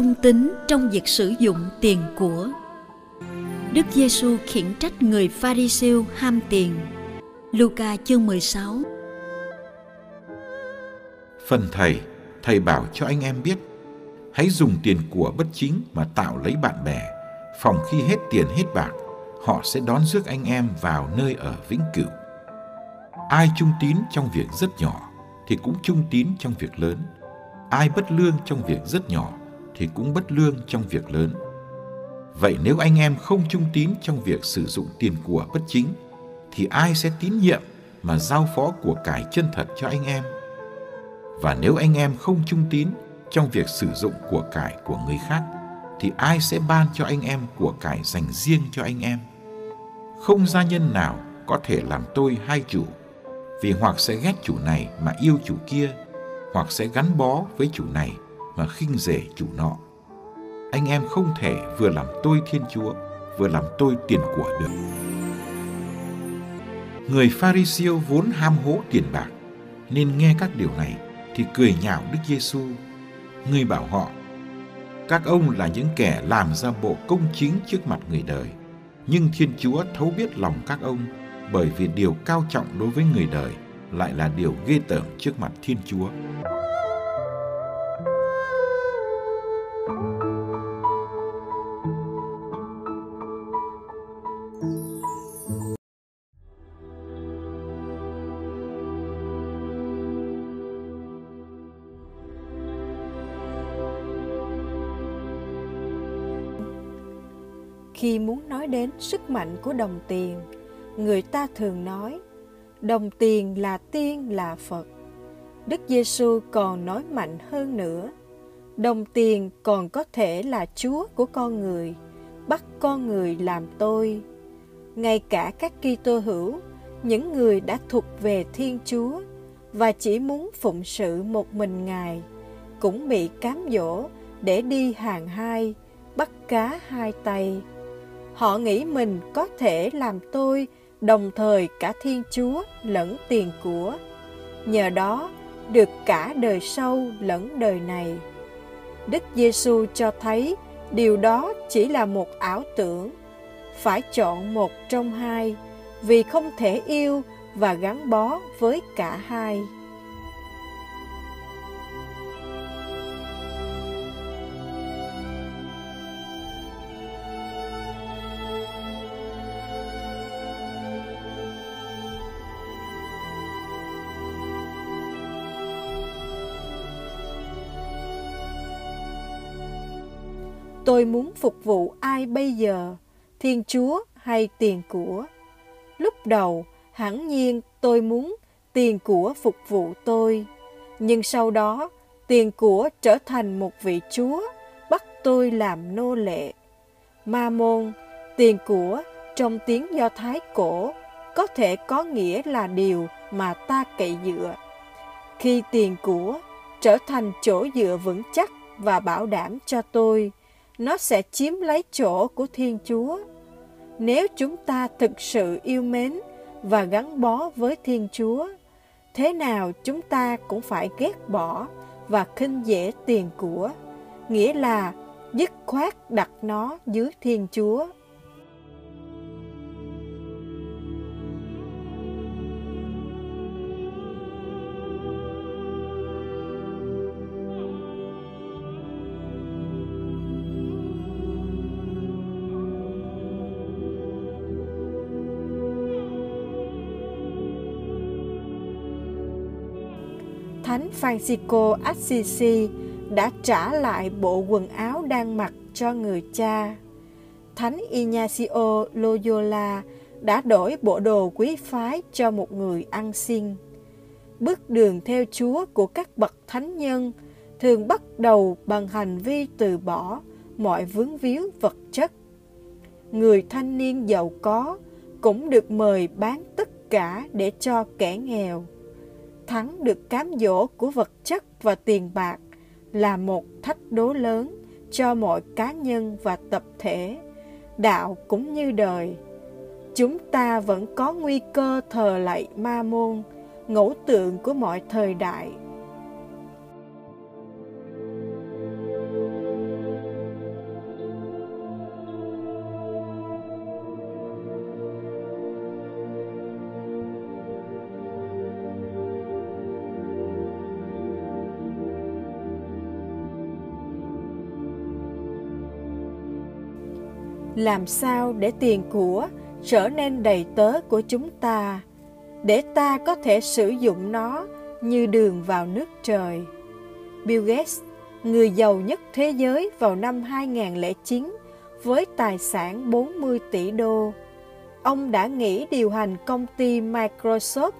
Trung tín trong việc sử dụng tiền của Đức Giêsu khiển trách người Pharisêu ham tiền. Luca chương 16 Phần thầy, thầy bảo cho anh em biết, hãy dùng tiền của bất chính mà tạo lấy bạn bè, phòng khi hết tiền hết bạc, họ sẽ đón rước anh em vào nơi ở vĩnh cửu. Ai trung tín trong việc rất nhỏ thì cũng trung tín trong việc lớn. Ai bất lương trong việc rất nhỏ thì cũng bất lương trong việc lớn. Vậy nếu anh em không trung tín trong việc sử dụng tiền của bất chính, thì ai sẽ tín nhiệm mà giao phó của cải chân thật cho anh em? Và nếu anh em không trung tín trong việc sử dụng của cải của người khác, thì ai sẽ ban cho anh em của cải dành riêng cho anh em? Không gia nhân nào có thể làm tôi hai chủ, vì hoặc sẽ ghét chủ này mà yêu chủ kia, hoặc sẽ gắn bó với chủ này mà khinh rể chủ nọ. Anh em không thể vừa làm tôi Thiên Chúa, vừa làm tôi tiền của được. Người Pharisêu vốn ham hố tiền bạc, nên nghe các điều này thì cười nhạo Đức Giêsu. Người bảo họ, các ông là những kẻ làm ra bộ công chính trước mặt người đời, nhưng Thiên Chúa thấu biết lòng các ông, bởi vì điều cao trọng đối với người đời lại là điều ghê tởm trước mặt Thiên Chúa. Khi muốn nói đến sức mạnh của đồng tiền, người ta thường nói, đồng tiền là tiên, là phật. Đức giêsu còn nói mạnh hơn nữa, đồng tiền còn có thể là chúa của con người, bắt con người làm tôi. Ngay cả các kitô hữu, những người đã thuộc về thiên chúa và chỉ muốn phụng sự một mình ngài, cũng bị cám dỗ để đi hàng hai, bắt cá hai tay. Họ nghĩ mình có thể làm tôi đồng thời cả Thiên Chúa lẫn tiền của. Nhờ đó, được cả đời sau lẫn đời này. Đức Giêsu cho thấy điều đó chỉ là một ảo tưởng. Phải chọn một trong hai, vì không thể yêu và gắn bó với cả hai. Tôi muốn phục vụ ai bây giờ, Thiên Chúa hay tiền của? Lúc đầu, hẳn nhiên tôi muốn tiền của phục vụ tôi, nhưng sau đó tiền của trở thành một vị chúa bắt tôi làm nô lệ. Ma môn, tiền của trong tiếng Do Thái cổ có thể có nghĩa là điều mà ta cậy dựa. Khi tiền của trở thành chỗ dựa vững chắc và bảo đảm cho tôi, nó sẽ chiếm lấy chỗ của Thiên Chúa. Nếu chúng ta thực sự yêu mến và gắn bó với Thiên Chúa, thế nào chúng ta cũng phải ghét bỏ và khinh dễ tiền của, nghĩa là dứt khoát đặt nó dưới Thiên Chúa. Thánh Francisco Assisi đã trả lại bộ quần áo đang mặc cho người cha. Thánh Ignacio Loyola đã đổi bộ đồ quý phái cho một người ăn xin. Bước đường theo Chúa của các bậc thánh nhân thường bắt đầu bằng hành vi từ bỏ mọi vướng víu vật chất. Người thanh niên giàu có cũng được mời bán tất cả để cho kẻ nghèo. Thắng được cám dỗ của vật chất và tiền bạc là một thách đố lớn cho mọi cá nhân và tập thể, đạo cũng như đời. Chúng ta vẫn có nguy cơ thờ lạy ma môn, ngẫu tượng của mọi thời đại làm sao để tiền của trở nên đầy tớ của chúng ta để ta có thể sử dụng nó như đường vào nước trời. Bill Gates, người giàu nhất thế giới vào năm 2009 với tài sản 40 tỷ đô. Ông đã nghỉ điều hành công ty Microsoft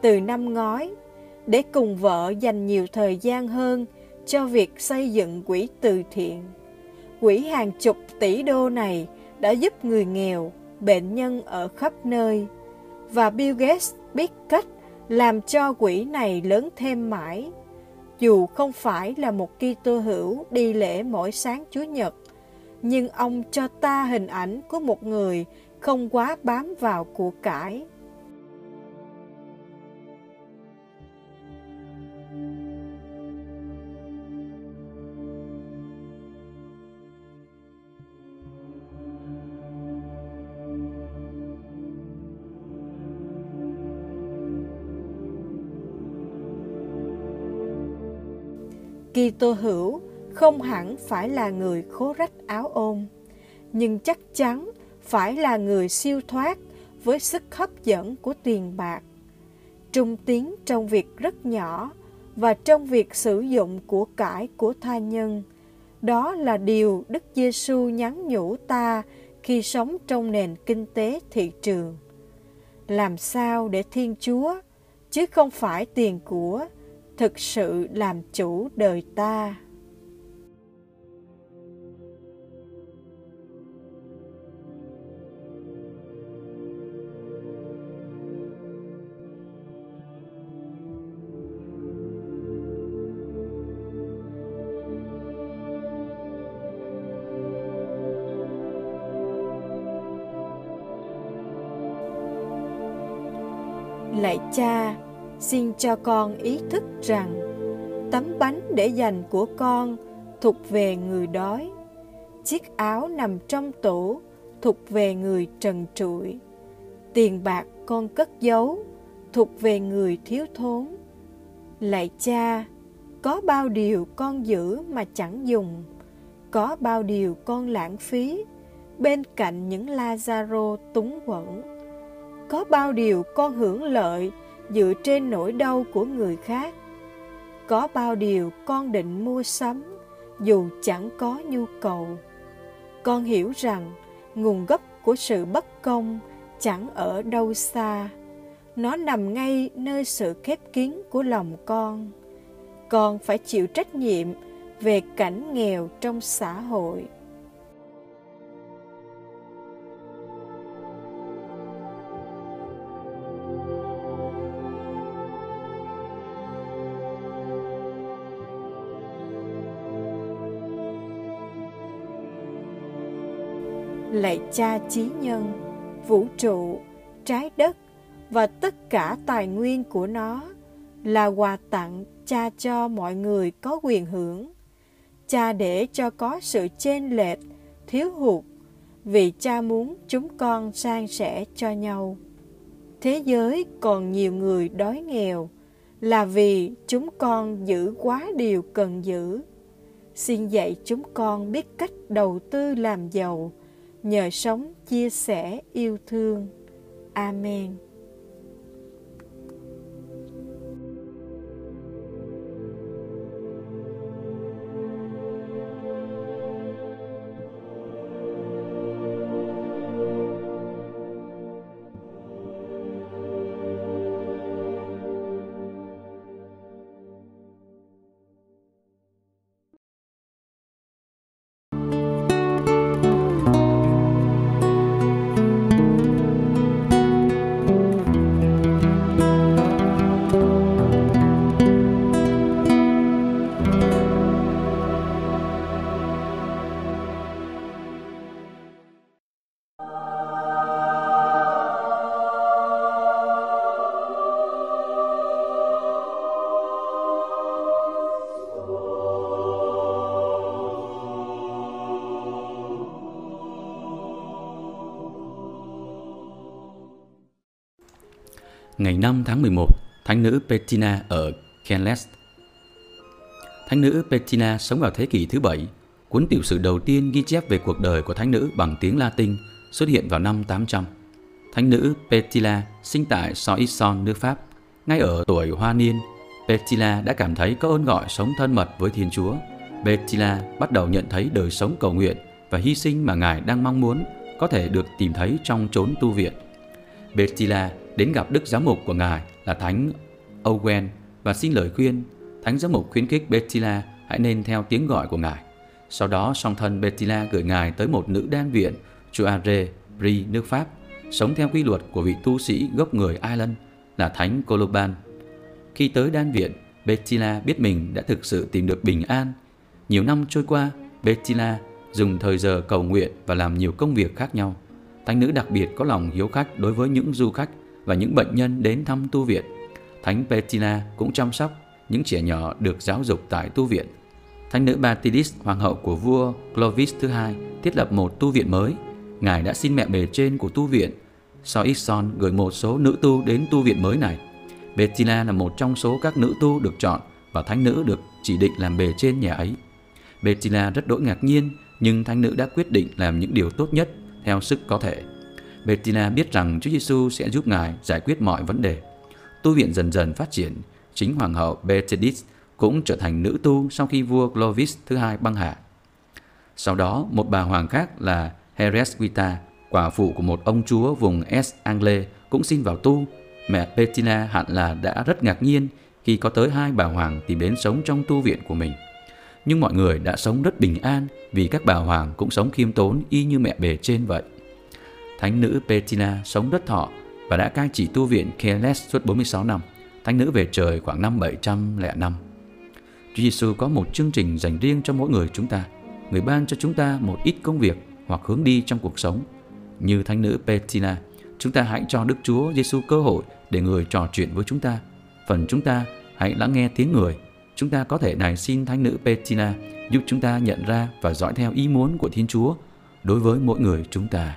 từ năm ngoái để cùng vợ dành nhiều thời gian hơn cho việc xây dựng quỹ từ thiện. Quỹ hàng chục tỷ đô này đã giúp người nghèo, bệnh nhân ở khắp nơi. Và Bill Gates biết cách làm cho quỹ này lớn thêm mãi. Dù không phải là một Kitô hữu đi lễ mỗi sáng Chúa Nhật, nhưng ông cho ta hình ảnh của một người không quá bám vào của cải. Kitô hữu không hẳn phải là người khố rách áo ôm, nhưng chắc chắn phải là người siêu thoát với sức hấp dẫn của tiền bạc. Trung tiến trong việc rất nhỏ và trong việc sử dụng của cải của tha nhân. Đó là điều Đức Giêsu nhắn nhủ ta khi sống trong nền kinh tế thị trường. Làm sao để Thiên Chúa, chứ không phải tiền của, thực sự làm chủ đời ta. Xin cho con ý thức rằng tấm bánh để dành của con thuộc về người đói. Chiếc áo nằm trong tủ thuộc về người trần trụi. Tiền bạc con cất giấu thuộc về người thiếu thốn. Lạy cha, có bao điều con giữ mà chẳng dùng? Có bao điều con lãng phí bên cạnh những Lazaro túng quẫn? Có bao điều con hưởng lợi dựa trên nỗi đau của người khác. Có bao điều con định mua sắm, dù chẳng có nhu cầu. Con hiểu rằng nguồn gốc của sự bất công chẳng ở đâu xa. Nó nằm ngay nơi sự khép kín của lòng con. Con phải chịu trách nhiệm về cảnh nghèo trong xã hội. Lạy cha trí nhân, vũ trụ, trái đất và tất cả tài nguyên của nó là quà tặng cha cho mọi người có quyền hưởng. Cha để cho có sự chênh lệch, thiếu hụt vì cha muốn chúng con san sẻ cho nhau. Thế giới còn nhiều người đói nghèo là vì chúng con giữ quá điều cần giữ. Xin dạy chúng con biết cách đầu tư làm giàu nhờ sống chia sẻ yêu thương. Amen. Ngày 5 tháng 11, Thánh nữ Petina ở Kenles. Thánh nữ Petina sống vào thế kỷ thứ bảy. Cuốn tiểu sử đầu tiên ghi chép về cuộc đời của thánh nữ bằng tiếng Latin xuất hiện vào năm 800. Thánh nữ Petila sinh tại Soissons, nước Pháp. Ngay ở tuổi hoa niên, Petila đã cảm thấy có ơn gọi sống thân mật với Thiên Chúa. Petila bắt đầu nhận thấy đời sống cầu nguyện và hy sinh mà Ngài đang mong muốn có thể được tìm thấy trong chốn tu viện. Petila đến gặp đức giám mục của Ngài là Thánh Owen và xin lời khuyên. Thánh giám mục khuyến khích Betila hãy nên theo tiếng gọi của Ngài. Sau đó, song thân Betila gửi Ngài tới một nữ đan viện, Chuare, Bri, nước Pháp, sống theo quy luật của vị tu sĩ gốc người Ireland là Thánh Coloban. Khi tới đan viện, Betila biết mình đã thực sự tìm được bình an. Nhiều năm trôi qua, Betila dùng thời giờ cầu nguyện và làm nhiều công việc khác nhau. Thánh nữ đặc biệt có lòng hiếu khách đối với những du khách và những bệnh nhân đến thăm tu viện. Thánh Petina cũng chăm sóc những trẻ nhỏ được giáo dục tại tu viện. Thánh nữ Batidis, hoàng hậu của vua Clovis thứ hai, thiết lập một tu viện mới. Ngài đã xin mẹ bề trên của tu viện Soixon gửi một số nữ tu đến tu viện mới này. Bettina là một trong số các nữ tu được chọn và thánh nữ được chỉ định làm bề trên nhà ấy. Bettina rất đỗi ngạc nhiên, nhưng thánh nữ đã quyết định làm những điều tốt nhất theo sức có thể. Bettina biết rằng Chúa Giêsu sẽ giúp ngài giải quyết mọi vấn đề. Tu viện dần dần phát triển, chính hoàng hậu Betedis cũng trở thành nữ tu sau khi vua Clovis thứ hai băng hà. Sau đó, một bà hoàng khác là Heresquita, quả phụ của một ông chúa vùng S. Angle cũng xin vào tu. Mẹ Bettina hẳn là đã rất ngạc nhiên khi có tới hai bà hoàng tìm đến sống trong tu viện của mình. Nhưng mọi người đã sống rất bình an vì các bà hoàng cũng sống khiêm tốn y như mẹ bề trên vậy. Thánh nữ petina sống rất thọ và đã cai trị tu viện Keles suốt 46 năm. Thánh nữ về trời khoảng năm 705 năm. Chúa Giêsu có một chương trình dành riêng cho mỗi người chúng ta. Người ban cho chúng ta một ít công việc hoặc hướng đi trong cuộc sống như thánh nữ petina chúng ta hãy cho Đức Chúa Giêsu cơ hội để người trò chuyện với chúng ta. Phần chúng ta hãy lắng nghe tiếng người. Chúng ta có thể này xin thánh nữ petina giúp chúng ta nhận ra và dõi theo ý muốn của Thiên Chúa đối với mỗi người chúng ta.